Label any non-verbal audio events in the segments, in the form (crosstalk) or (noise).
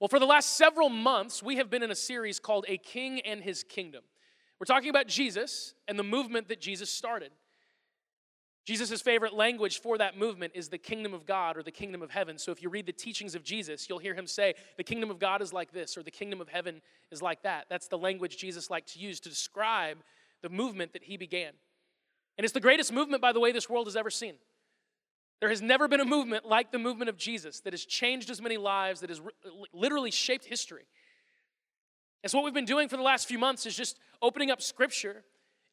Well, for the last several months, we have been in a series called A King and His Kingdom. We're talking about Jesus and the movement that Jesus started. Jesus' favorite language for that movement is the kingdom of God or the kingdom of heaven. So if you read the teachings of Jesus, you'll hear him say, the kingdom of God is like this, or the kingdom of heaven is like that. That's the language Jesus liked to use to describe the movement that he began. And it's the greatest movement, by the way, this world has ever seen. There has never been a movement like the movement of Jesus that has changed as many lives, that has literally shaped history. And so, what we've been doing for the last few months is just opening up scripture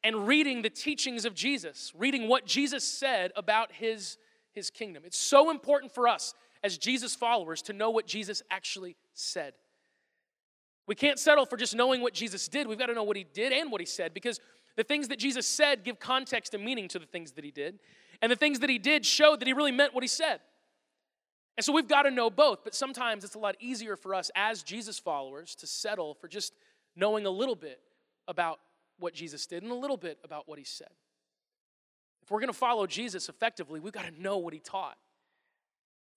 and reading the teachings of Jesus, reading what Jesus said about his, his kingdom. It's so important for us as Jesus followers to know what Jesus actually said. We can't settle for just knowing what Jesus did. We've got to know what he did and what he said because the things that Jesus said give context and meaning to the things that he did. And the things that he did showed that he really meant what he said. And so we've got to know both, but sometimes it's a lot easier for us as Jesus followers to settle for just knowing a little bit about what Jesus did and a little bit about what he said. If we're going to follow Jesus effectively, we've got to know what he taught.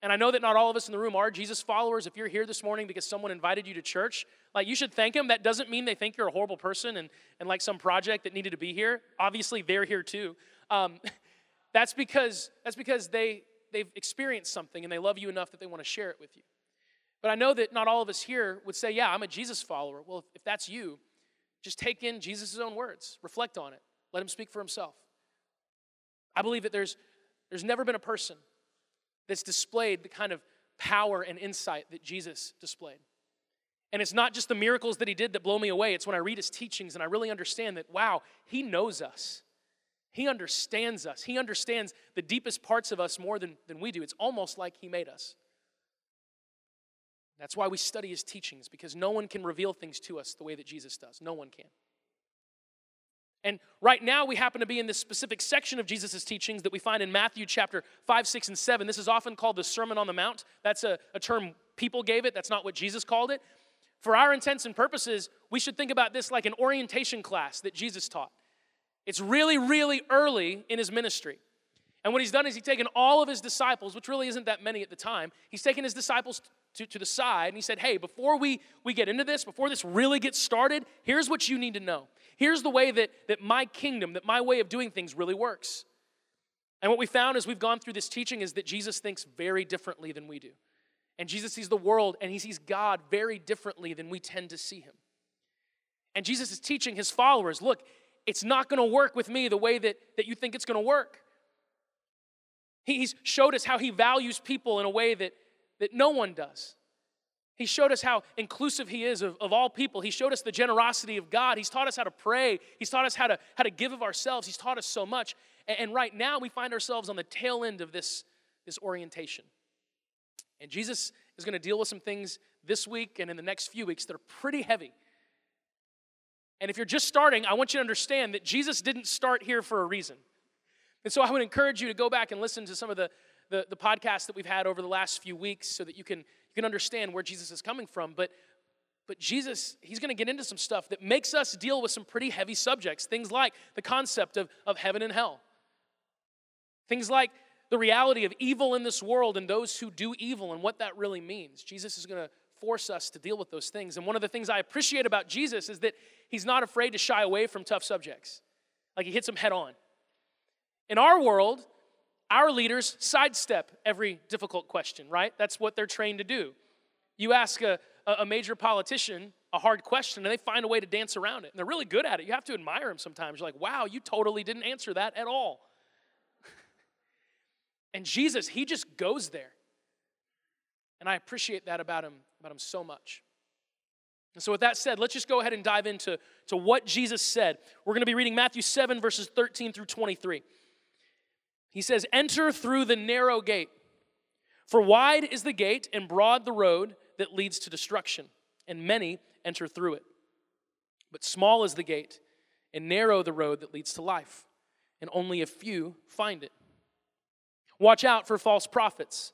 And I know that not all of us in the room are Jesus followers. If you're here this morning because someone invited you to church, like you should thank them. That doesn't mean they think you're a horrible person and, and like some project that needed to be here. Obviously, they're here too. Um, (laughs) that's because that's because they they've experienced something and they love you enough that they want to share it with you. But I know that not all of us here would say, "Yeah, I'm a Jesus follower." Well, if, if that's you, just take in Jesus' own words, reflect on it, let him speak for himself. I believe that there's, there's never been a person that's displayed the kind of power and insight that Jesus displayed. And it's not just the miracles that he did that blow me away, it's when I read his teachings and I really understand that, wow, he knows us. He understands us. He understands the deepest parts of us more than, than we do. It's almost like he made us. That's why we study his teachings, because no one can reveal things to us the way that Jesus does. No one can. And right now, we happen to be in this specific section of Jesus' teachings that we find in Matthew chapter 5, 6, and 7. This is often called the Sermon on the Mount. That's a, a term people gave it, that's not what Jesus called it. For our intents and purposes, we should think about this like an orientation class that Jesus taught. It's really, really early in his ministry. And what he's done is he's taken all of his disciples, which really isn't that many at the time, he's taken his disciples to, to the side and he said, Hey, before we, we get into this, before this really gets started, here's what you need to know. Here's the way that, that my kingdom, that my way of doing things really works. And what we found as we've gone through this teaching is that Jesus thinks very differently than we do. And Jesus sees the world and he sees God very differently than we tend to see him. And Jesus is teaching his followers look, it's not going to work with me the way that, that you think it's going to work. He's showed us how he values people in a way that that no one does. He showed us how inclusive He is of, of all people. He showed us the generosity of God. He's taught us how to pray. He's taught us how to, how to give of ourselves. He's taught us so much. And, and right now, we find ourselves on the tail end of this, this orientation. And Jesus is going to deal with some things this week and in the next few weeks that are pretty heavy. And if you're just starting, I want you to understand that Jesus didn't start here for a reason. And so I would encourage you to go back and listen to some of the, the, the podcast that we've had over the last few weeks so that you can, you can understand where Jesus is coming from. But, but Jesus, he's going to get into some stuff that makes us deal with some pretty heavy subjects. Things like the concept of, of heaven and hell, things like the reality of evil in this world and those who do evil and what that really means. Jesus is going to force us to deal with those things. And one of the things I appreciate about Jesus is that he's not afraid to shy away from tough subjects. Like he hits them head on. In our world, our leaders sidestep every difficult question, right? That's what they're trained to do. You ask a, a major politician a hard question and they find a way to dance around it. And they're really good at it. You have to admire them sometimes. You're like, wow, you totally didn't answer that at all. (laughs) and Jesus, he just goes there. And I appreciate that about him, about him so much. And so, with that said, let's just go ahead and dive into to what Jesus said. We're going to be reading Matthew 7, verses 13 through 23. He says, Enter through the narrow gate. For wide is the gate and broad the road that leads to destruction, and many enter through it. But small is the gate and narrow the road that leads to life, and only a few find it. Watch out for false prophets.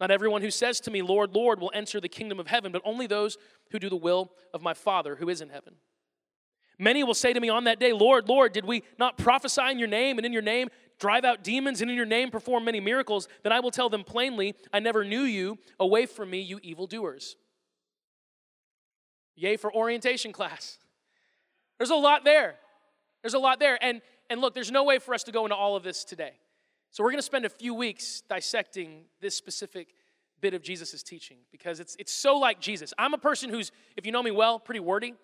Not everyone who says to me, Lord, Lord, will enter the kingdom of heaven, but only those who do the will of my Father who is in heaven. Many will say to me on that day, Lord, Lord, did we not prophesy in your name, and in your name drive out demons, and in your name perform many miracles? Then I will tell them plainly, I never knew you. Away from me, you evildoers. Yay for orientation class. There's a lot there. There's a lot there. And, and look, there's no way for us to go into all of this today. So we're going to spend a few weeks dissecting this specific bit of Jesus' teaching because it's, it's so like Jesus. I'm a person who's, if you know me well, pretty wordy.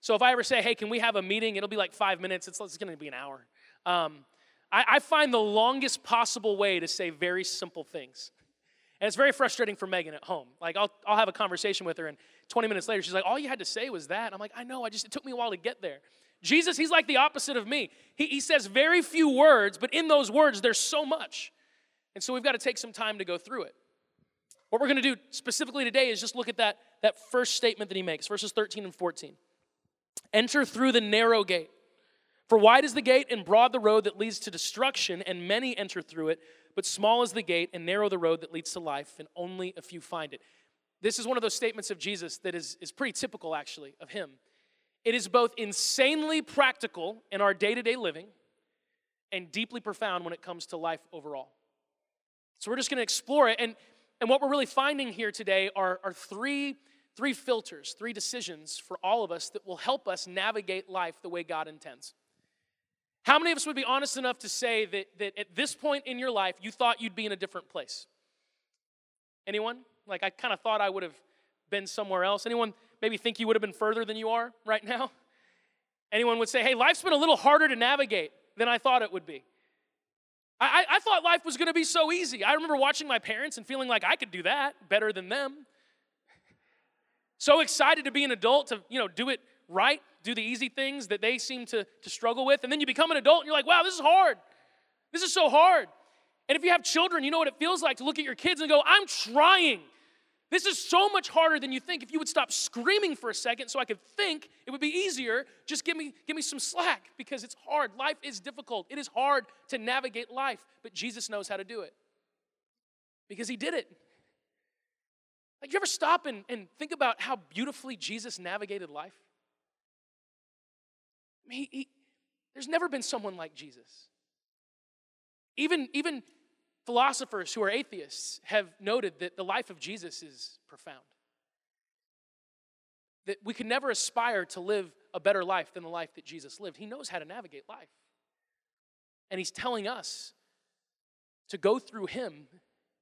So if I ever say, hey, can we have a meeting? It'll be like five minutes. It's, it's going to be an hour. Um, I, I find the longest possible way to say very simple things. And it's very frustrating for Megan at home. Like, I'll, I'll have a conversation with her, and 20 minutes later, she's like, All you had to say was that. I'm like, I know, I just, it took me a while to get there. Jesus, he's like the opposite of me. He, he says very few words, but in those words, there's so much. And so we've got to take some time to go through it. What we're going to do specifically today is just look at that, that first statement that he makes, verses 13 and 14. Enter through the narrow gate. For wide is the gate and broad the road that leads to destruction, and many enter through it. But small is the gate and narrow the road that leads to life, and only a few find it. This is one of those statements of Jesus that is, is pretty typical, actually, of him. It is both insanely practical in our day to day living and deeply profound when it comes to life overall. So we're just going to explore it. And, and what we're really finding here today are, are three, three filters, three decisions for all of us that will help us navigate life the way God intends. How many of us would be honest enough to say that, that at this point in your life you thought you'd be in a different place? Anyone? Like I kind of thought I would have been somewhere else. Anyone maybe think you would have been further than you are right now? Anyone would say, hey, life's been a little harder to navigate than I thought it would be. I, I, thought life was going to be so easy. I remember watching my parents and feeling like I could do that better than them. So excited to be an adult to, you know, do it right, do the easy things that they seem to, to struggle with. And then you become an adult and you're like, wow, this is hard. This is so hard. And if you have children, you know what it feels like to look at your kids and go, I'm trying. This is so much harder than you think. If you would stop screaming for a second so I could think, it would be easier. Just give me, give me some slack because it's hard. Life is difficult. It is hard to navigate life, but Jesus knows how to do it because he did it. Like, you ever stop and, and think about how beautifully Jesus navigated life? I mean, he, he, there's never been someone like Jesus. Even, even Philosophers who are atheists have noted that the life of Jesus is profound. That we can never aspire to live a better life than the life that Jesus lived. He knows how to navigate life. And He's telling us to go through Him,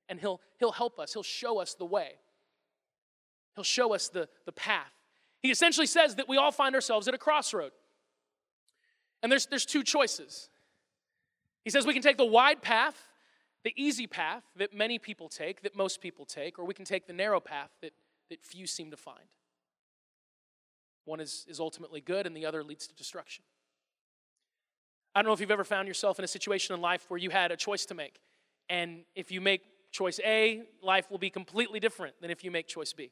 and He'll, he'll help us, He'll show us the way, He'll show us the, the path. He essentially says that we all find ourselves at a crossroad. And there's, there's two choices. He says we can take the wide path the easy path that many people take, that most people take, or we can take the narrow path that, that few seem to find. One is, is ultimately good, and the other leads to destruction. I don't know if you've ever found yourself in a situation in life where you had a choice to make. And if you make choice A, life will be completely different than if you make choice B.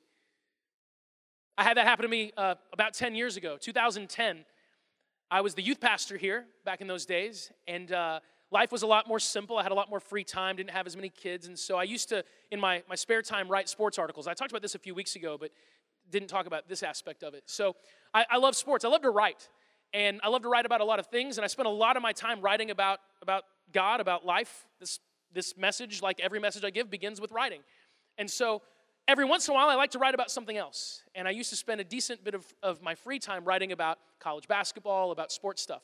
I had that happen to me uh, about 10 years ago, 2010. I was the youth pastor here back in those days, and uh, life was a lot more simple. I had a lot more free time, didn't have as many kids. And so I used to, in my, my spare time, write sports articles. I talked about this a few weeks ago, but didn't talk about this aspect of it. So I, I love sports. I love to write. And I love to write about a lot of things. And I spent a lot of my time writing about, about God, about life. This, this message, like every message I give, begins with writing. And so every once in a while, I like to write about something else. And I used to spend a decent bit of, of my free time writing about college basketball, about sports stuff.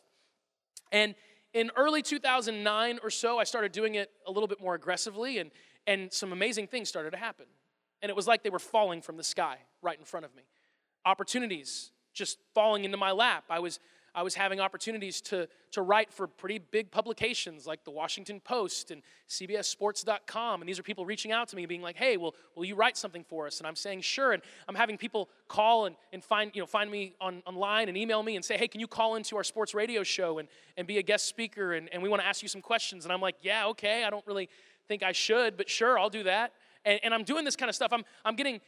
And in early 2009 or so, I started doing it a little bit more aggressively, and, and some amazing things started to happen. And it was like they were falling from the sky right in front of me. Opportunities just falling into my lap. I was I was having opportunities to, to write for pretty big publications like the Washington Post and CBSSports.com. And these are people reaching out to me and being like, hey, will, will you write something for us? And I'm saying, sure. And I'm having people call and, and find, you know, find me on, online and email me and say, hey, can you call into our sports radio show and, and be a guest speaker? And, and we want to ask you some questions. And I'm like, yeah, okay. I don't really think I should, but sure, I'll do that. And, and I'm doing this kind of stuff. I'm, I'm getting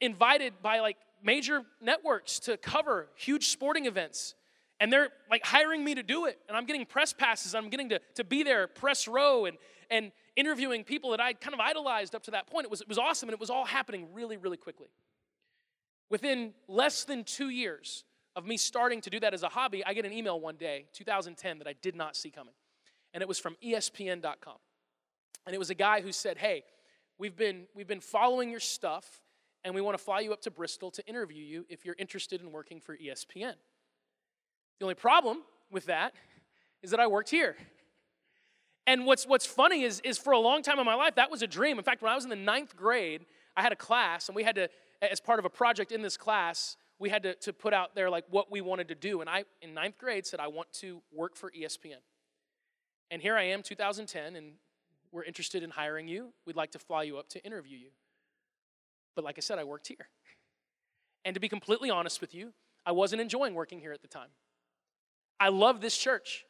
invited by like major networks to cover huge sporting events. And they're like hiring me to do it. And I'm getting press passes. I'm getting to, to be there, press row, and, and interviewing people that I kind of idolized up to that point. It was, it was awesome, and it was all happening really, really quickly. Within less than two years of me starting to do that as a hobby, I get an email one day, 2010, that I did not see coming. And it was from ESPN.com. And it was a guy who said, Hey, we've been, we've been following your stuff, and we want to fly you up to Bristol to interview you if you're interested in working for ESPN. The only problem with that is that I worked here. And what's, what's funny is, is for a long time in my life, that was a dream. In fact, when I was in the ninth grade, I had a class, and we had to, as part of a project in this class, we had to, to put out there like what we wanted to do. And I, in ninth grade, said, I want to work for ESPN. And here I am, 2010, and we're interested in hiring you. We'd like to fly you up to interview you. But like I said, I worked here. And to be completely honest with you, I wasn't enjoying working here at the time. I love this church.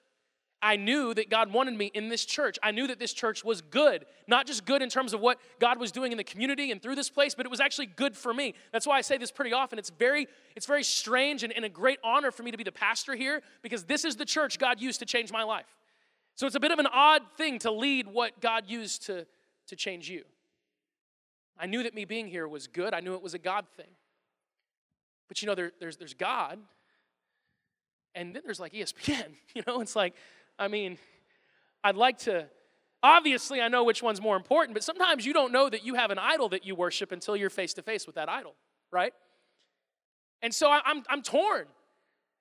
I knew that God wanted me in this church. I knew that this church was good, not just good in terms of what God was doing in the community and through this place, but it was actually good for me. That's why I say this pretty often. It's very, it's very strange and, and a great honor for me to be the pastor here because this is the church God used to change my life. So it's a bit of an odd thing to lead what God used to, to change you. I knew that me being here was good. I knew it was a God thing. But you know, there, there's, there's God, and then there's like ESPN. (laughs) You know, it's like, I mean, I'd like to, obviously, I know which one's more important, but sometimes you don't know that you have an idol that you worship until you're face to face with that idol, right? And so I'm, I'm torn.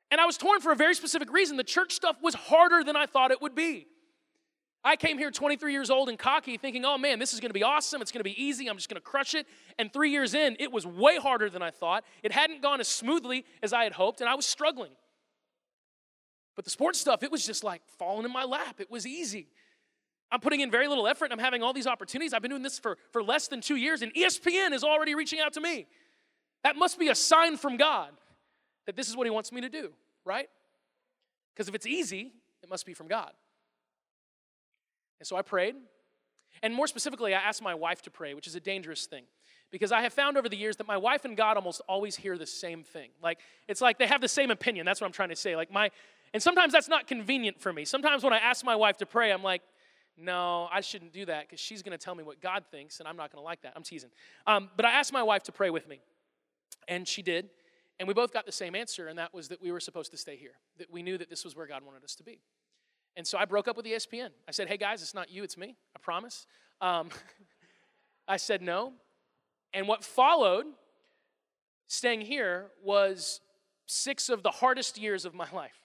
And I was torn for a very specific reason. The church stuff was harder than I thought it would be. I came here 23 years old and cocky, thinking, oh man, this is gonna be awesome. It's gonna be easy. I'm just gonna crush it. And three years in, it was way harder than I thought. It hadn't gone as smoothly as I had hoped, and I was struggling. But the sports stuff, it was just like falling in my lap. It was easy. I'm putting in very little effort and I'm having all these opportunities. I've been doing this for, for less than two years, and ESPN is already reaching out to me. That must be a sign from God that this is what He wants me to do, right? Because if it's easy, it must be from God. And so I prayed. And more specifically, I asked my wife to pray, which is a dangerous thing. Because I have found over the years that my wife and God almost always hear the same thing. Like, it's like they have the same opinion. That's what I'm trying to say. Like, my, and sometimes that's not convenient for me. Sometimes when I ask my wife to pray, I'm like, no, I shouldn't do that because she's going to tell me what God thinks, and I'm not going to like that. I'm teasing. Um, but I asked my wife to pray with me, and she did. And we both got the same answer, and that was that we were supposed to stay here, that we knew that this was where God wanted us to be. And so I broke up with ESPN. I said, hey guys, it's not you, it's me, I promise. Um, (laughs) I said no. And what followed staying here was six of the hardest years of my life.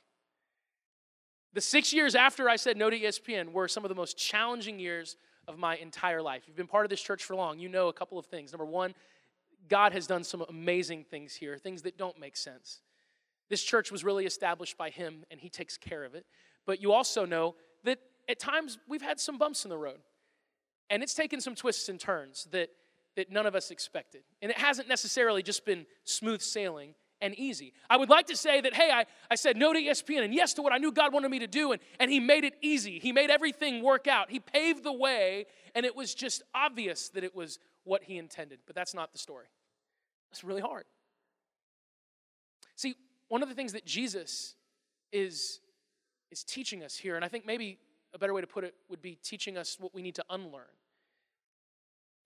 The six years after I said no to ESPN were some of the most challenging years of my entire life. You've been part of this church for long, you know a couple of things. Number one, God has done some amazing things here, things that don't make sense. This church was really established by Him, and He takes care of it. But you also know that at times we've had some bumps in the road, and it's taken some twists and turns that, that none of us expected. And it hasn't necessarily just been smooth sailing, and easy. I would like to say that, hey, I, I said no to ESPN and yes to what I knew God wanted me to do, and, and He made it easy. He made everything work out. He paved the way, and it was just obvious that it was what He intended. But that's not the story. It's really hard. See, one of the things that Jesus is, is teaching us here, and I think maybe a better way to put it would be teaching us what we need to unlearn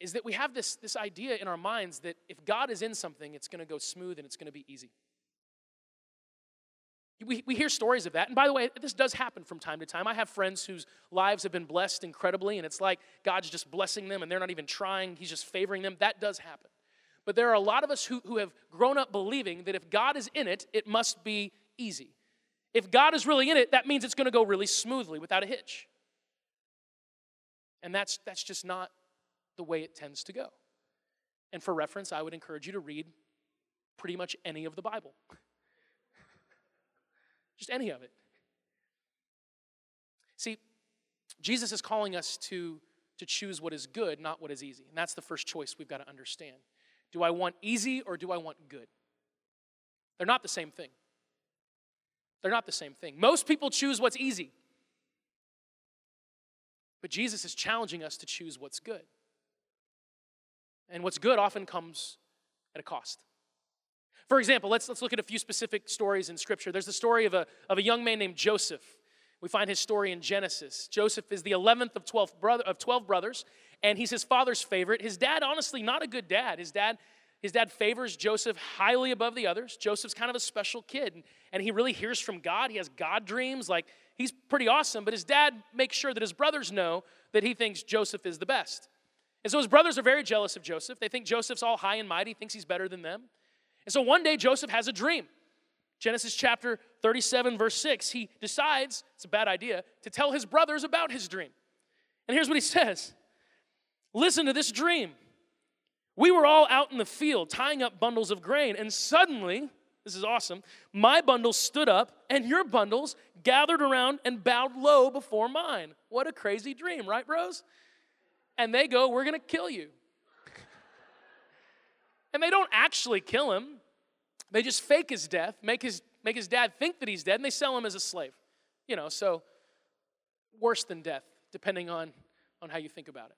is that we have this, this idea in our minds that if God is in something, it's going to go smooth and it's going to be easy. We, we hear stories of that. And by the way, this does happen from time to time. I have friends whose lives have been blessed incredibly, and it's like God's just blessing them and they're not even trying, He's just favoring them. That does happen. But there are a lot of us who, who have grown up believing that if God is in it, it must be easy. If God is really in it, that means it's going to go really smoothly without a hitch. And that's, that's just not the way it tends to go. And for reference, I would encourage you to read pretty much any of the Bible. (laughs) Just any of it. See, Jesus is calling us to, to choose what is good, not what is easy. And that's the first choice we've got to understand. Do I want easy or do I want good? They're not the same thing. They're not the same thing. Most people choose what's easy. But Jesus is challenging us to choose what's good. And what's good often comes at a cost. For example, let's, let's look at a few specific stories in Scripture. There's the story of a, of a young man named Joseph. We find his story in Genesis. Joseph is the 11th of 12, brother, of 12 brothers, and he's his father's favorite. His dad, honestly, not a good dad. His dad, his dad favors Joseph highly above the others. Joseph's kind of a special kid, and, and he really hears from God. He has God dreams. Like, he's pretty awesome, but his dad makes sure that his brothers know that he thinks Joseph is the best. And so his brothers are very jealous of Joseph. They think Joseph's all high and mighty, thinks he's better than them. And so one day Joseph has a dream. Genesis chapter 37, verse 6. He decides, it's a bad idea, to tell his brothers about his dream. And here's what he (laughs) says Listen to this dream. We were all out in the field tying up bundles of grain, and suddenly, this is awesome, my bundles stood up, and your bundles gathered around and bowed low before mine. What a crazy dream, right, bros? And they go, We're gonna kill you. And they don't actually kill him. They just fake his death, make his, make his dad think that he's dead, and they sell him as a slave. You know, so worse than death, depending on, on how you think about it.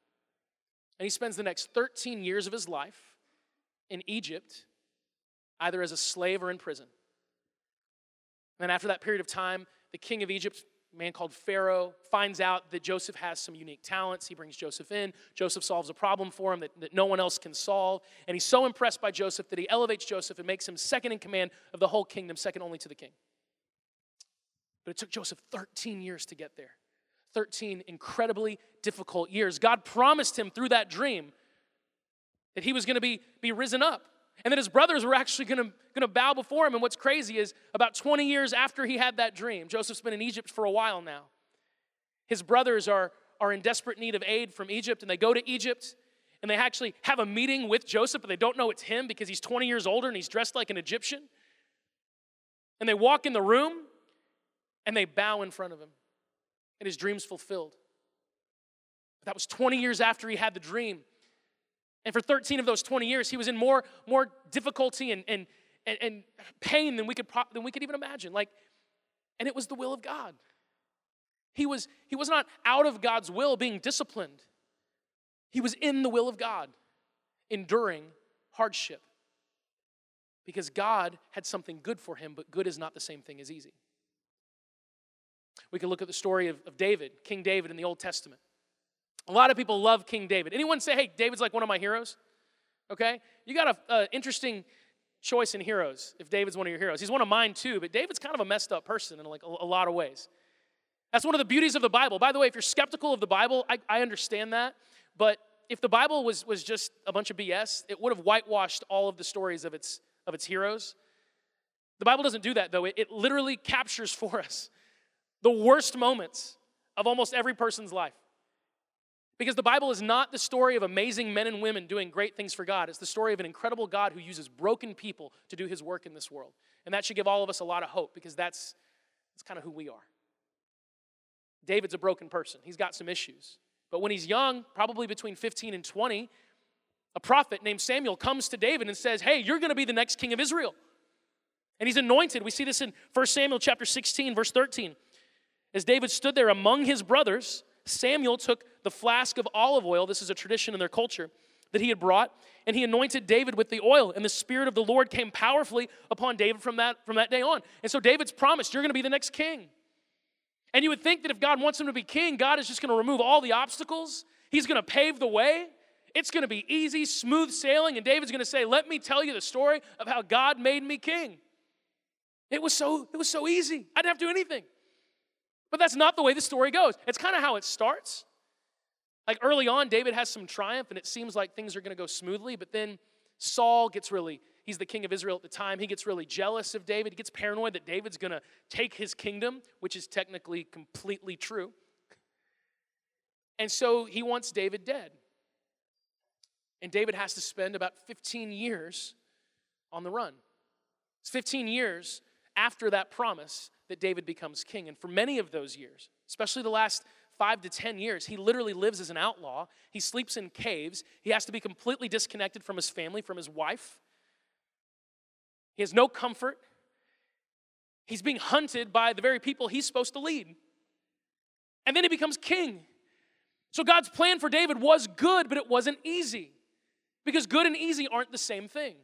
And he spends the next 13 years of his life in Egypt, either as a slave or in prison. And after that period of time, the king of Egypt man called Pharaoh finds out that Joseph has some unique talents. He brings Joseph in. Joseph solves a problem for him that, that no one else can solve. And he's so impressed by Joseph that he elevates Joseph and makes him second in command of the whole kingdom, second only to the king. But it took Joseph 13 years to get there. 13 incredibly difficult years. God promised him through that dream that he was going to be, be risen up and that his brothers were actually going to bow before him. And what's crazy is about 20 years after he had that dream, Joseph's been in Egypt for a while now. His brothers are, are in desperate need of aid from Egypt, and they go to Egypt and they actually have a meeting with Joseph, but they don't know it's him because he's 20 years older and he's dressed like an Egyptian. And they walk in the room and they bow in front of him, and his dream's fulfilled. That was 20 years after he had the dream. And for 13 of those 20 years, he was in more, more difficulty and, and, and, and pain than we, could, than we could even imagine. Like, and it was the will of God. He was, he was not out of God's will being disciplined. He was in the will of God, enduring hardship. Because God had something good for him, but good is not the same thing as easy. We can look at the story of, of David, King David in the Old Testament. A lot of people love King David. Anyone say, hey, David's like one of my heroes? Okay? You got an interesting choice in heroes if David's one of your heroes. He's one of mine too, but David's kind of a messed up person in like a, a lot of ways. That's one of the beauties of the Bible. By the way, if you're skeptical of the Bible, I, I understand that. But if the Bible was, was just a bunch of BS, it would have whitewashed all of the stories of its, of its heroes. The Bible doesn't do that, though. It, it literally captures for (laughs) us the worst moments of almost every person's life. Because the Bible is not the story of amazing men and women doing great things for God. It's the story of an incredible God who uses broken people to do his work in this world. And that should give all of us a lot of hope because that's, that's kind of who we are. David's a broken person, he's got some issues. But when he's young, probably between 15 and 20, a prophet named Samuel comes to David and says, Hey, you're going to be the next king of Israel. And he's anointed. We see this in 1 Samuel chapter 16, verse 13. As David stood there among his brothers, Samuel took the flask of olive oil, this is a tradition in their culture, that he had brought, and he anointed David with the oil, and the Spirit of the Lord came powerfully upon David from that, from that day on. And so David's promised, You're going to be the next king. And you would think that if God wants him to be king, God is just going to remove all the obstacles, He's going to pave the way. It's going to be easy, smooth sailing, and David's going to say, Let me tell you the story of how God made me king. It was so, it was so easy. I didn't have to do anything. But that's not the way the story goes. It's kind of how it starts. Like early on, David has some triumph, and it seems like things are going to go smoothly, but then Saul gets really, he's the king of Israel at the time. He gets really jealous of David. He gets paranoid that David's going to take his kingdom, which is technically completely true. And so he wants David dead. And David has to spend about 15 years on the run. It's 15 years after that promise that David becomes king. And for many of those years, especially the last five to 10 years, he literally lives as an outlaw. He sleeps in caves. He has to be completely disconnected from his family, from his wife. He has no comfort. He's being hunted by the very people he's supposed to lead. And then he becomes king. So God's plan for David was good, but it wasn't easy. Because good and easy aren't the same thing.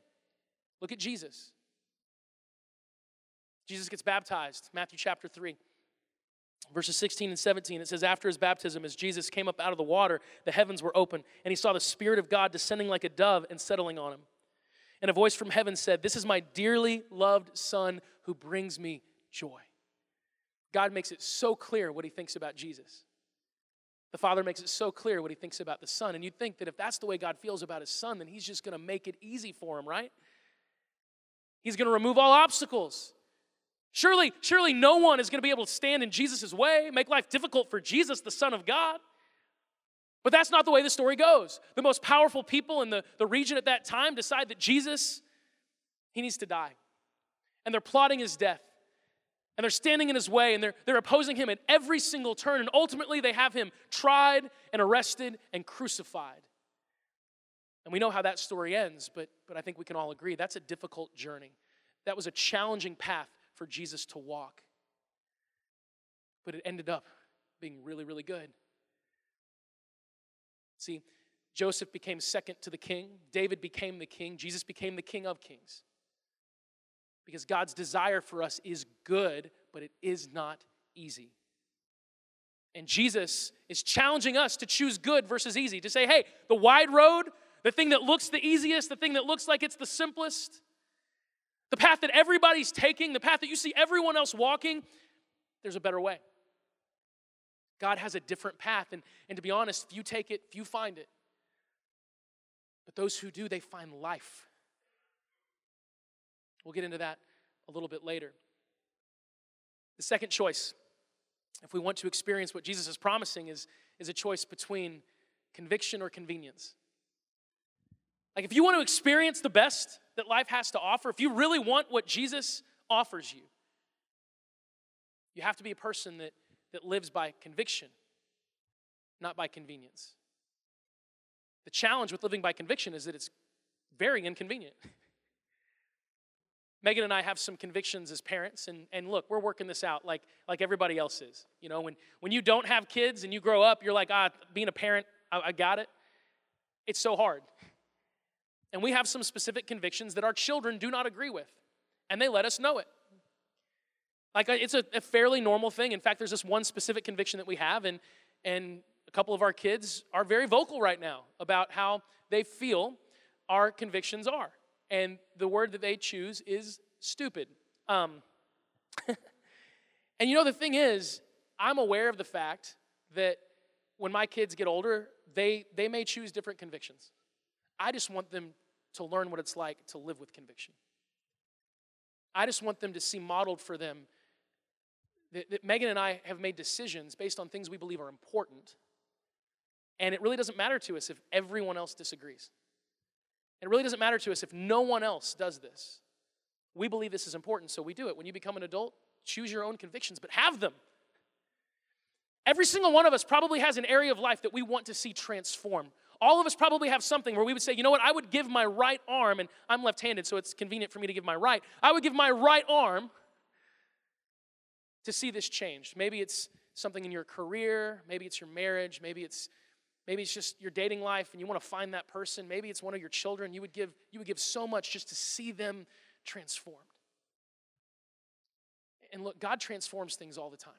Look at Jesus. Jesus gets baptized, Matthew chapter 3. Verses 16 and 17, it says, After his baptism, as Jesus came up out of the water, the heavens were open, and he saw the Spirit of God descending like a dove and settling on him. And a voice from heaven said, This is my dearly loved Son who brings me joy. God makes it so clear what he thinks about Jesus. The Father makes it so clear what he thinks about the Son. And you'd think that if that's the way God feels about his Son, then he's just going to make it easy for him, right? He's going to remove all obstacles. Surely, surely no one is going to be able to stand in Jesus' way, make life difficult for Jesus, the Son of God. But that's not the way the story goes. The most powerful people in the, the region at that time decide that Jesus, he needs to die. And they're plotting his death. And they're standing in his way and they're, they're opposing him at every single turn. And ultimately, they have him tried and arrested and crucified. And we know how that story ends, but, but I think we can all agree that's a difficult journey. That was a challenging path for Jesus to walk. But it ended up being really, really good. See, Joseph became second to the king, David became the king, Jesus became the king of kings. Because God's desire for us is good, but it is not easy. And Jesus is challenging us to choose good versus easy, to say, hey, the wide road, the thing that looks the easiest, the thing that looks like it's the simplest, path that everybody's taking, the path that you see everyone else walking, there's a better way. God has a different path. And, and to be honest, few take it, few find it. But those who do, they find life. We'll get into that a little bit later. The second choice, if we want to experience what Jesus is promising, is, is a choice between conviction or convenience. Like, if you want to experience the best that life has to offer, if you really want what Jesus offers you, you have to be a person that, that lives by conviction, not by convenience. The challenge with living by conviction is that it's very inconvenient. (laughs) Megan and I have some convictions as parents, and, and look, we're working this out like, like everybody else is. You know, when, when you don't have kids and you grow up, you're like, ah, being a parent, I, I got it. It's so hard. (laughs) And we have some specific convictions that our children do not agree with, and they let us know it. Like, uh, it's a, a fairly normal thing. In fact, there's this one specific conviction that we have, and, and a couple of our kids are very vocal right now about how they feel our convictions are. And the word that they choose is stupid. Um, (laughs) and you know, the thing is, I'm aware of the fact that when my kids get older, they, they may choose different convictions. I just want them to learn what it's like to live with conviction. I just want them to see modeled for them that, that Megan and I have made decisions based on things we believe are important. And it really doesn't matter to us if everyone else disagrees. It really doesn't matter to us if no one else does this. We believe this is important, so we do it. When you become an adult, choose your own convictions, but have them. Every single one of us probably has an area of life that we want to see transformed all of us probably have something where we would say, you know what, I would give my right arm, and I'm left handed, so it's convenient for me to give my right. I would give my right arm to see this changed. Maybe it's something in your career, maybe it's your marriage, maybe it's maybe it's just your dating life and you want to find that person. Maybe it's one of your children. You would give you would give so much just to see them transformed. And look god transforms things all the time.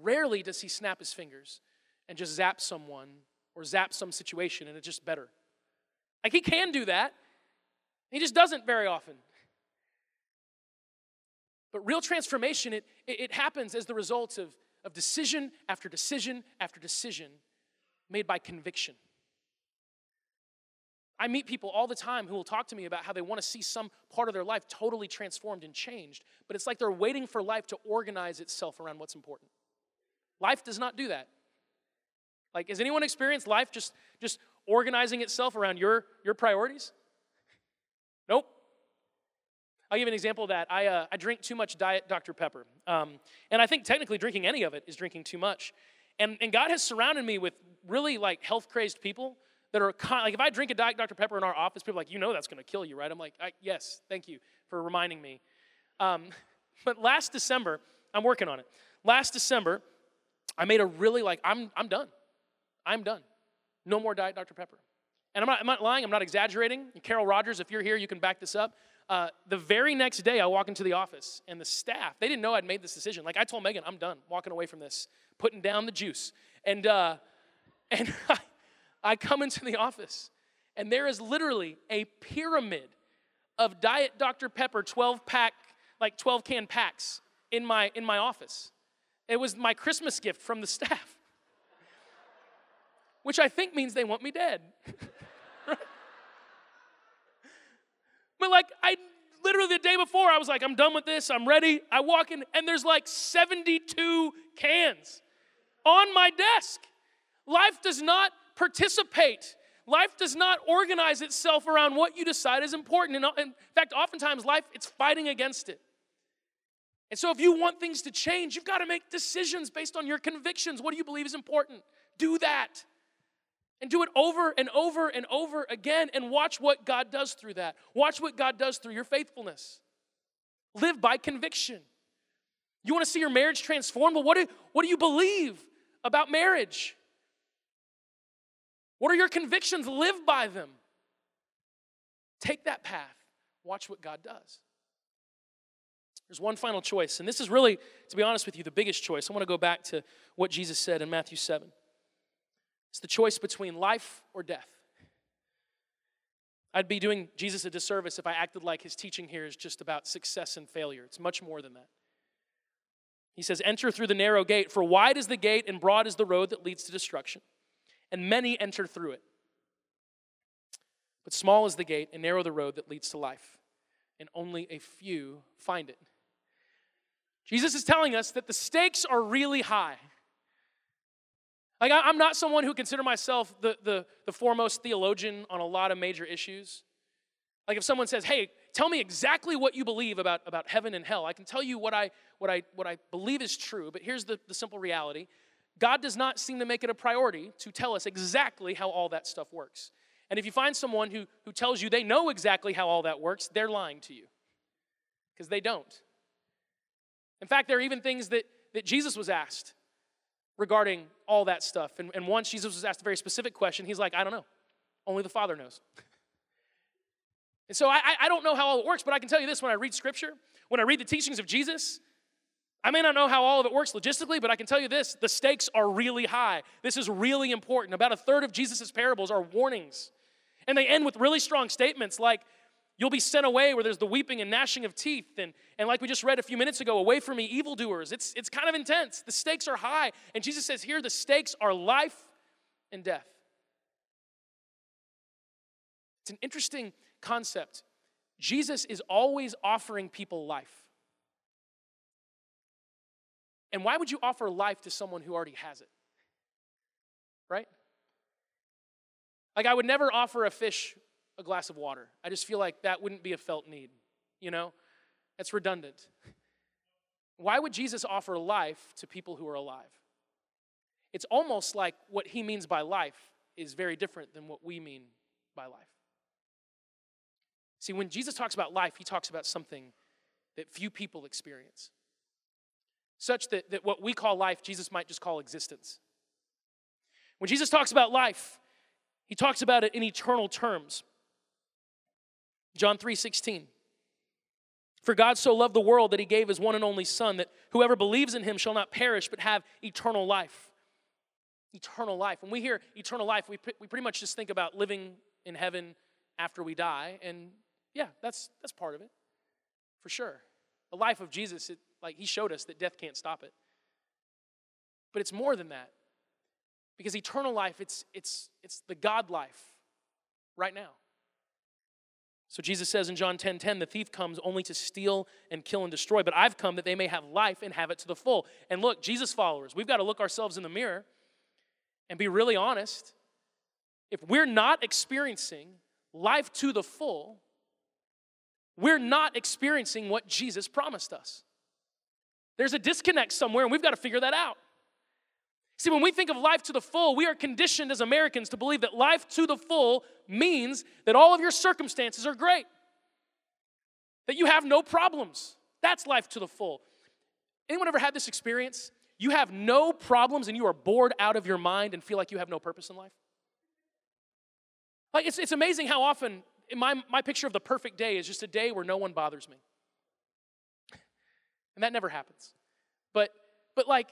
Rarely does he snap his fingers and just zap someone or zap some situation and it's just better. Like he can do that, he just doesn't very often. But real transformation, it, it, happens as the result of, of decision after decision after decision made by conviction. I meet people all the time who will talk to me about how they want to see some part of their life totally transformed and changed, but it's like they're waiting for life to organize itself around what's important. Life does not do that. Like, has anyone experienced life just, just organizing itself around your, your priorities? Nope. I'll give an example of that. I, uh, I drink too much Diet Dr. Pepper. Um, and I think technically drinking any of it is drinking too much. And, and God has surrounded me with really like health crazed people that are con- like, if I drink a Diet Dr. Pepper in our office, people are like, you know that's going to kill you, right? I'm like, yes, thank you for reminding me. Um, (laughs) but last December, I'm working on it. Last December, I made a really like, I'm, I'm done. I'm done. No more Diet Dr. Pepper. And I'm not, I'm not lying, I'm not exaggerating. Carol Rogers, if you're here, you can back this up. Uh, the very next day, I walk into the office, and the staff, they didn't know I'd made this decision. Like I told Megan, I'm done walking away from this, putting down the juice. And, uh, (laughs) and I, I come into the office, and there is literally a pyramid of Diet Dr. Pepper 12 pack, like 12 can packs in my, in my office. It was my Christmas gift from the (laughs) staff, which I think means they want me dead. (laughs) But like, I literally the day before, I was like, I'm done with this, I'm ready. I walk in, and there's like 72 cans on my desk. Life does not participate. Life does not organize itself around what you decide is important. And in fact, oftentimes life, it's fighting against it. And so if you want things to change, you've got to make decisions based on your convictions. What do you believe is important? Do that. And do it over and over and over again and watch what God does through that. Watch what God does through your faithfulness. Live by conviction. You want to see your marriage transformed? Well, what do, what do you believe about marriage? What are your convictions? Live by them. Take that path. Watch what God does. There's one final choice, and this is really, to be honest with you, the biggest choice. I want to go back to what Jesus said in Matthew 7. It's the choice between life or death. I'd be doing Jesus a disservice if I acted like his teaching here is just about success and failure. It's much more than that. He says, Enter through the narrow gate, for wide is the gate and broad is the road that leads to destruction, and many enter through it. But small is the gate and narrow the road that leads to life, and only a few find it. Jesus is telling us that the stakes are really high. Like, I'm not someone who consider myself the, the, the foremost theologian on a lot of major issues. Like, if someone says, hey, tell me exactly what you believe about, about heaven and hell, I can tell you what I, what I, what I believe is true, but here's the, the simple reality God does not seem to make it a priority to tell us exactly how all that stuff works. And if you find someone who, who tells you they know exactly how all that works, they're lying to you because they don't. In fact, there are even things that, that Jesus was asked regarding all that stuff. And, and once Jesus was asked a very specific question, he's like, I don't know. Only the Father knows. and so I, I don't know how all it works, but I can tell you this when I read Scripture, when I read the teachings of Jesus, I may not know how all of it works logistically, but I can tell you this the stakes are really high. This is really important. About a third of Jesus' parables are warnings. And they end with really strong statements like, You'll be sent away where there's the weeping and gnashing of teeth. And, and like we just read a few minutes ago, away from me, evildoers. It's, it's kind of intense. The stakes are high. And Jesus says here the stakes are life and death. It's an interesting concept. Jesus is always offering people life. And why would you offer life to someone who already has it? Right? Like, I would never offer a fish a glass of water. I just feel like that wouldn't be a felt need, you know? That's redundant. (laughs) Why would Jesus offer life to people who are alive? It's almost like what he means by life is very different than what we mean by life. See, when Jesus talks about life, he talks about something that few people experience, such that, that what we call life, Jesus might just call existence. When Jesus talks about life, he talks about it in eternal terms. John 3 16. For God so loved the world that he gave his one and only Son, that whoever believes in him shall not perish but have eternal life. Eternal life. When we hear eternal life, we, we pretty much just think about living in heaven after we die. And yeah, that's, that's part of it, for sure. The life of Jesus, it, like he showed us that death can't stop it. But it's more than that. Because eternal life, it's, it's, it's the God life right now. So Jesus says in John 10 10, the thief comes only to steal and kill and destroy, but I've come that they may have life and have it to the full. And look, Jesus followers, we've got to look ourselves in the mirror and be really honest. If we're not experiencing life to the full, we're not experiencing what Jesus promised us. There's a disconnect somewhere, and we've got to figure that out. See, when we think of life to the full, we are conditioned as Americans to believe that life to the full means that all of your circumstances are great, that you have no problems. That's life to the full. Anyone ever had this experience? You have no problems and you are bored out of your mind and feel like you have no purpose in life? Like, it's, it's amazing how often my, my picture of the perfect day is just a day where no one bothers me. And that never happens. But, but like,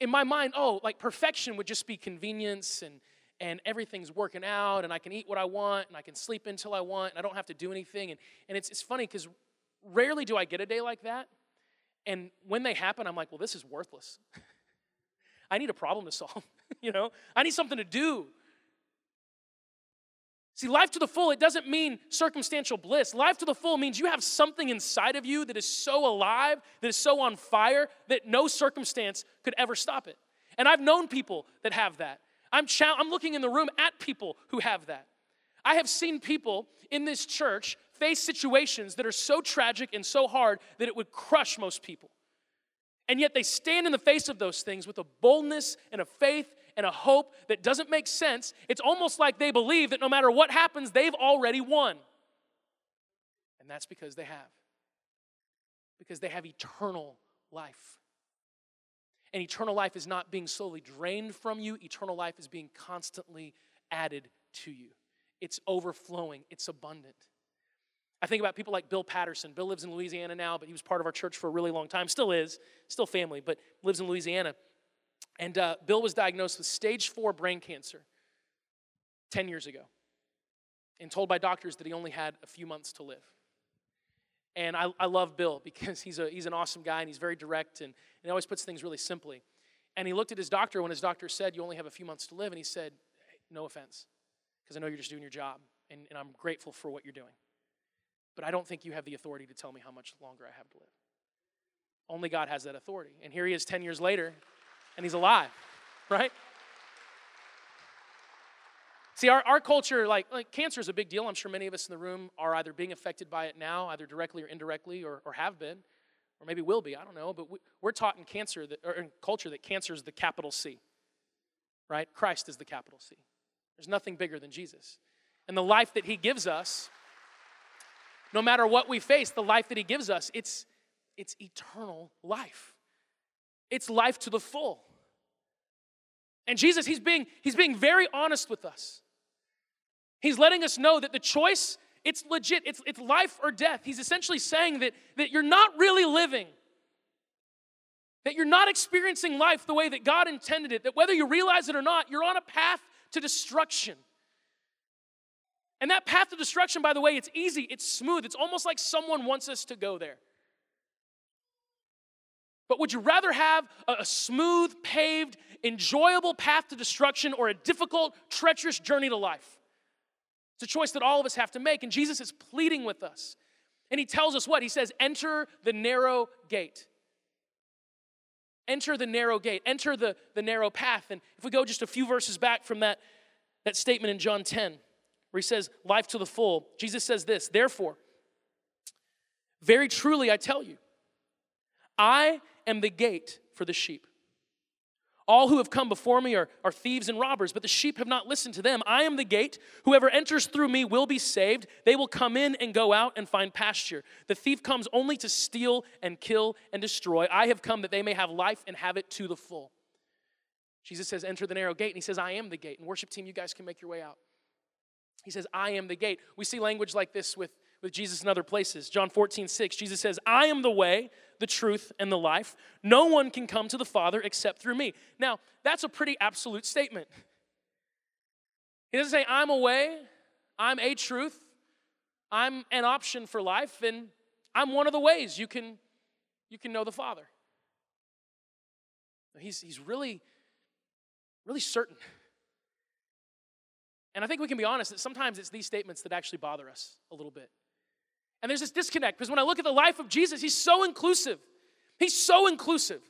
in my mind, oh, like perfection would just be convenience and, and everything's working out and I can eat what I want and I can sleep until I want and I don't have to do anything. And, and it's, it's funny because rarely do I get a day like that. And when they happen, I'm like, well, this is worthless. (laughs) I need a problem to solve, (laughs) you know? I need something to do. See, life to the full, it doesn't mean circumstantial bliss. Life to the full means you have something inside of you that is so alive, that is so on fire, that no circumstance could ever stop it. And I've known people that have that. I'm, I'm looking in the room at people who have that. I have seen people in this church face situations that are so tragic and so hard that it would crush most people. And yet they stand in the face of those things with a boldness and a faith and a hope that doesn't make sense. It's almost like they believe that no matter what happens, they've already won. And that's because they have. Because they have eternal life. And eternal life is not being slowly drained from you, eternal life is being constantly added to you. It's overflowing, it's abundant. I think about people like Bill Patterson. Bill lives in Louisiana now, but he was part of our church for a really long time. Still is, still family, but lives in Louisiana. And uh, Bill was diagnosed with stage four brain cancer 10 years ago and told by doctors that he only had a few months to live. And I, I love Bill (laughs) because he's, a, he's an awesome guy and he's very direct and, and he always puts things really simply. And he looked at his doctor when his doctor said, You only have a few months to live. And he said, hey, No offense, because I know you're just doing your job and, and I'm grateful for what you're doing. But I don't think you have the authority to tell me how much longer I have to live. Only God has that authority. And here he is 10 years later and he's alive, right? See, our, our culture, like, like cancer is a big deal. I'm sure many of us in the room are either being affected by it now, either directly or indirectly, or, or have been, or maybe will be. I don't know. But we, are taught in cancer that, or in culture that cancer is the capital C, right? Christ is the capital C. There's nothing bigger than Jesus. And the life that he gives us, no matter what we face, the life that he gives us, it's, it's eternal life. It's life to the full. And Jesus, he's being, he's being very honest with us. He's letting us know that the choice, it's legit, it's, it's life or death. He's essentially saying that, that you're not really living, that you're not experiencing life the way that God intended it, that whether you realize it or not, you're on a path to destruction. And that path to destruction, by the way, it's easy, it's smooth, it's almost like someone wants us to go there. But would you rather have a, smooth, paved, enjoyable path to destruction or a difficult, treacherous journey to life? It's a choice that all of us have to make. And Jesus is pleading with us. And he tells us what? He says, Enter the narrow gate. Enter the narrow gate. Enter the, the narrow path. And if we go just a few verses back from that, that statement in John 10, where he says, Life to the full, Jesus says this, Therefore, very truly I tell you, I am the gate for the sheep. All who have come before me are, are thieves and robbers, but the sheep have not listened to them. I am the gate. Whoever enters through me will be saved. They will come in and go out and find pasture. The thief comes only to steal and kill and destroy. I have come that they may have life and have it to the full. Jesus says, Enter the narrow gate, and he says, I am the gate. And worship team, you guys can make your way out. He says, I am the gate. We see language like this with with Jesus in other places. John 14, 6, Jesus says, I am the way, the truth, and the life. No one can come to the Father except through me. Now, that's a pretty absolute statement. He doesn't say, I'm a way, I'm a truth, I'm an option for life, and I'm one of the ways you can, you can know the Father. He's, he's really, really certain. And I think we can be honest that sometimes it's these statements that actually bother us a little bit. And there's this disconnect because when I look at the life of Jesus, he's so inclusive. He's so inclusive.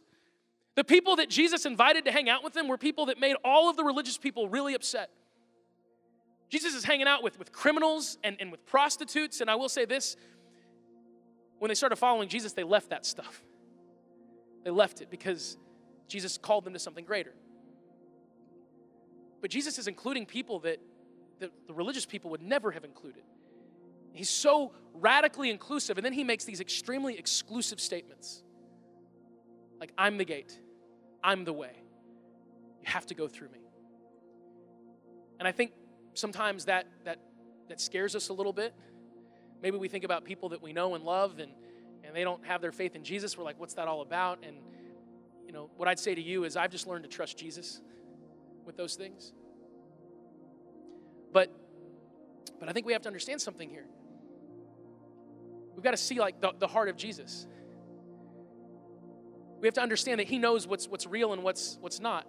The people that Jesus invited to hang out with him were people that made all of the religious people really upset. Jesus is hanging out with, with criminals and, and with prostitutes. And I will say this when they started following Jesus, they left that stuff. They left it because Jesus called them to something greater. But Jesus is including people that the, the religious people would never have included. He's so radically inclusive. And then he makes these extremely exclusive statements like, I'm the gate, I'm the way. You have to go through me. And I think sometimes that, that, that scares us a little bit. Maybe we think about people that we know and love and, and they don't have their faith in Jesus. We're like, what's that all about? And, you know, what I'd say to you is I've just learned to trust Jesus with those things. But, but I think we have to understand something here. We've got to see like the, the heart of Jesus. We have to understand that he knows what's, what's real and what's, what's not.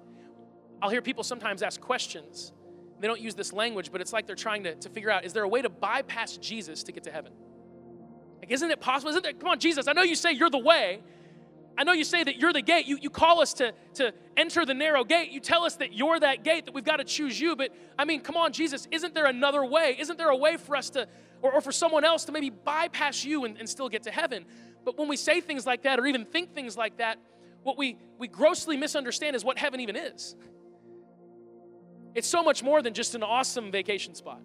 I'll hear people sometimes ask questions. They don't use this language, but it's like they're trying to, to figure out is there a way to bypass Jesus to get to heaven? Like, isn't it possible? Isn't there, come on, Jesus, I know you say you're the way. I know you say that you're the gate. You, you call us to, to enter the narrow gate. You tell us that you're that gate, that we've got to choose you. But I mean, come on, Jesus, isn't there another way? Isn't there a way for us to, or, or for someone else to maybe bypass you and, and still get to heaven? But when we say things like that or even think things like that, what we, we grossly misunderstand is what heaven even is. It's so much more than just an awesome vacation spot.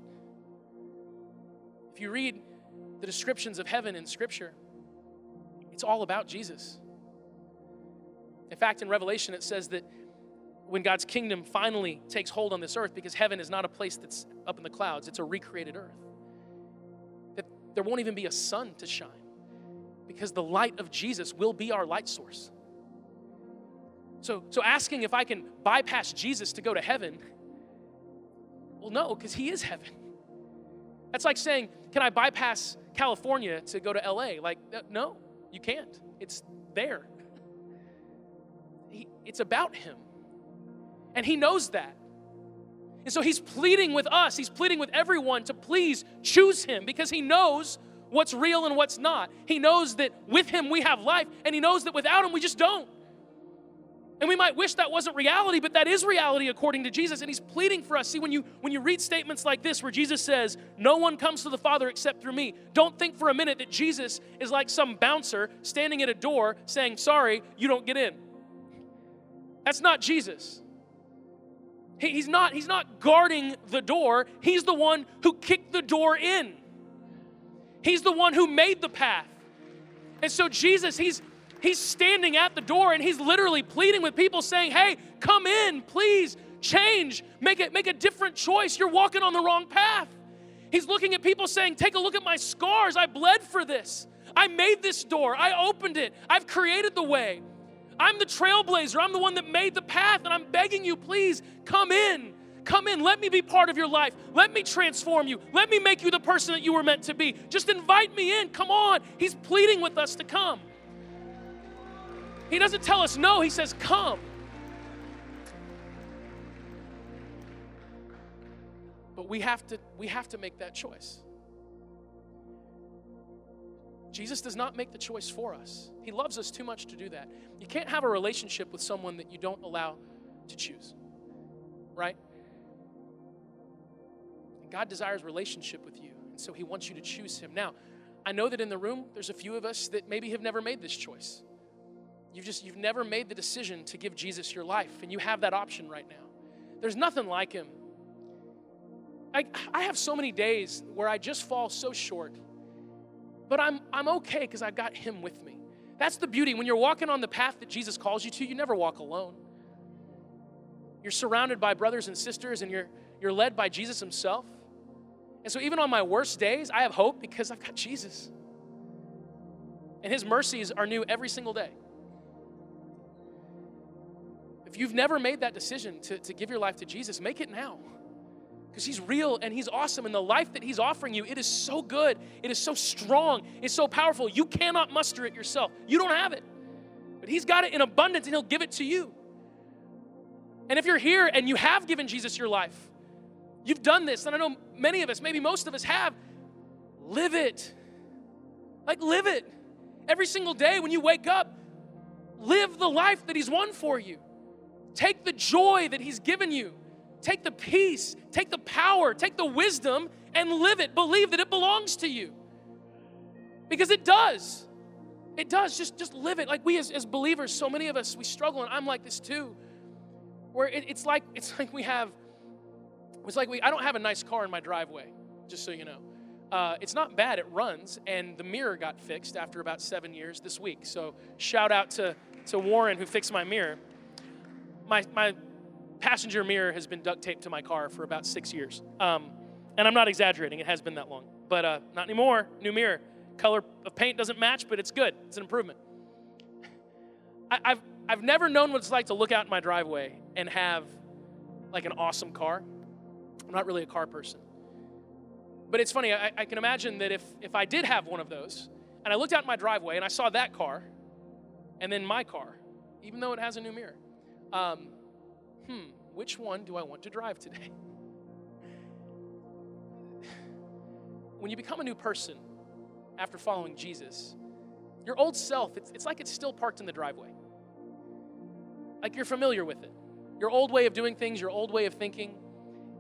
If you read the descriptions of heaven in Scripture, it's all about Jesus. In fact, in Revelation, it says that when God's kingdom finally takes hold on this earth, because heaven is not a place that's up in the clouds, it's a recreated earth, there won't even be a sun to shine because the light of Jesus will be our light source. So, so asking if I can bypass Jesus to go to heaven, well, no, because he is heaven. That's like saying, can I bypass California to go to LA? Like, uh, no, you can't. It's there. He, it's about him. And he knows that. And so he's pleading with us, he's pleading with everyone to please choose him because he knows what's real and what's not. He knows that with him we have life, and he knows that without him we just don't. And we might wish that wasn't reality, but that is reality according to Jesus, and he's pleading for us. See, when you when you read statements like this where Jesus says, "No one comes to the Father except through me," don't think for a minute that Jesus is like some bouncer standing at a door saying, "Sorry, you don't get in." That's not Jesus. He, he's not he's not guarding the door. He's the one who kicked the door in. He's the one who made the path. And so Jesus, he's he's standing at the door and he's literally pleading with people saying, "Hey, come in, please. Change. Make it make a different choice. You're walking on the wrong path." He's looking at people saying, "Take a look at my scars. I bled for this. I made this door. I opened it. I've created the way. I'm the trailblazer. I'm the one that made the path and I'm begging you, please come in." Come in, let me be part of your life. Let me transform you. Let me make you the person that you were meant to be. Just invite me in. Come on. He's pleading with us to come. He doesn't tell us no, he says, Come. But we have to, we have to make that choice. Jesus does not make the choice for us. He loves us too much to do that. You can't have a relationship with someone that you don't allow to choose, right? God desires relationship with you, and so He wants you to choose Him. Now, I know that in the room, there's a few of us that maybe have never made this choice. You've just, you've never made the decision to give Jesus your life, and you have that option right now. There's nothing like Him. I, I have so many days where I just fall so short, but I'm, I'm okay because I've got Him with me. That's the beauty. When you're walking on the path that Jesus calls you to, you never walk alone. You're surrounded by brothers and sisters, and you're, you're led by Jesus Himself. And so, even on my worst days, I have hope because I've got Jesus. And His mercies are new every single day. If you've never made that decision to, to give your life to Jesus, make it now. Because He's real and He's awesome. And the life that He's offering you, it is so good. It is so strong. It's so powerful. You cannot muster it yourself. You don't have it. But He's got it in abundance and He'll give it to you. And if you're here and you have given Jesus your life, You've done this, and I know many of us, maybe most of us have. Live it. Like, live it. Every single day when you wake up, live the life that He's won for you. Take the joy that He's given you. Take the peace, take the power, take the wisdom, and live it. Believe that it belongs to you. Because it does. It does. Just, just live it. Like we as, as believers, so many of us, we struggle, and I'm like this too. Where it, it's like it's like we have it's like we, I don't have a nice car in my driveway, just so you know. Uh, it's not bad, it runs, and the mirror got fixed after about seven years this week. So shout out to, to Warren who fixed my mirror. My, my passenger mirror has been duct taped to my car for about six years. Um, and I'm not exaggerating, it has been that long. But uh, not anymore. New mirror. Color of paint doesn't match, but it's good. It's an improvement. I, I've, I've never known what it's like to look out in my driveway and have like an awesome car. I'm not really a car person. But it's funny, I, I can imagine that if, if I did have one of those, and I looked out in my driveway and I saw that car, and then my car, even though it has a new mirror, um, hmm, which one do I want to drive today? when you become a new person after following Jesus, your old self, it's, it's like it's still parked in the driveway. Like you're familiar with it. Your old way of doing things, your old way of thinking.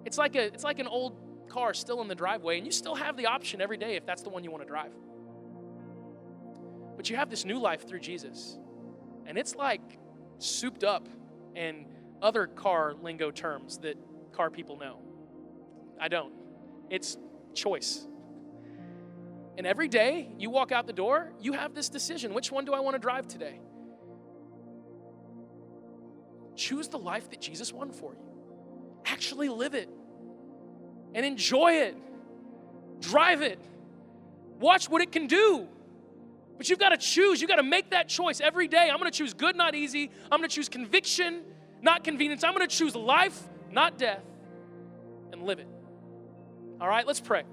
It's like, a, it's like an old car still in the driveway, and you still have the option every day if that's the one you want to drive. But you have this new life through Jesus. And it's like souped up and other car lingo terms that car people know. I don't. It's choice. And every day you walk out the door, you have this decision which one do I want to drive today? Choose the life that Jesus won for you. Actually live it and enjoy it. Drive it. Watch what it can do. But you've got to choose. You've got to make that choice every day. I'm going to choose good, not easy. I'm going to choose conviction, not convenience. I'm going to choose life, not death, and live it. All right, let's pray.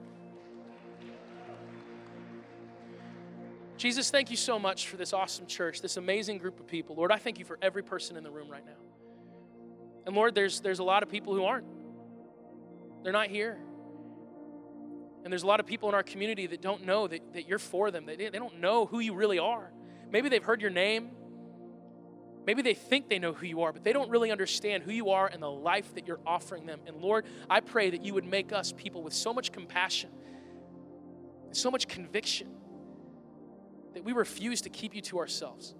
Jesus, thank you so much for this awesome church, this amazing group of people. Lord, I thank you for every person in the room right now. And Lord, there's, there's a lot of people who aren't. They're not here. And there's a lot of people in our community that don't know that, that you're for them. They, they don't know who you really are. Maybe they've heard your name. Maybe they think they know who you are, but they don't really understand who you are and the life that you're offering them. And Lord, I pray that you would make us people with so much compassion, so much conviction, that we refuse to keep you to ourselves,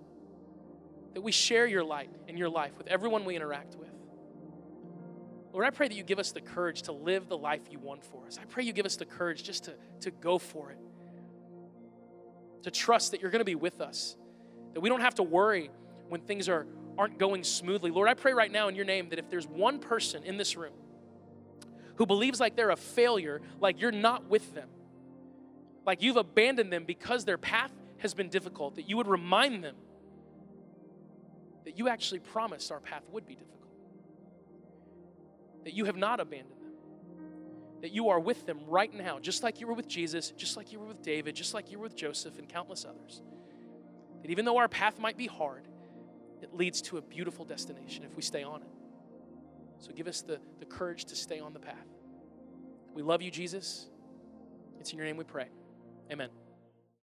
that we share your light and your life with everyone we interact with. Lord, I pray that you give us the courage to live the life you want for us. I pray you give us the courage just to, to go for it, to trust that you're going to be with us, that we don't have to worry when things are, aren't going smoothly. Lord, I pray right now in your name that if there's one person in this room who believes like they're a failure, like you're not with them, like you've abandoned them because their path has been difficult, that you would remind them that you actually promised our path would be difficult that you have not abandoned them, that you are with them right now, just like you were with Jesus, just like you were with David, just like you were with Joseph and countless others. That even though our path might be hard, it leads to a beautiful destination if we stay on it. So give us the, the courage to stay on the path. We love you, Jesus. It's in your name we pray. Amen.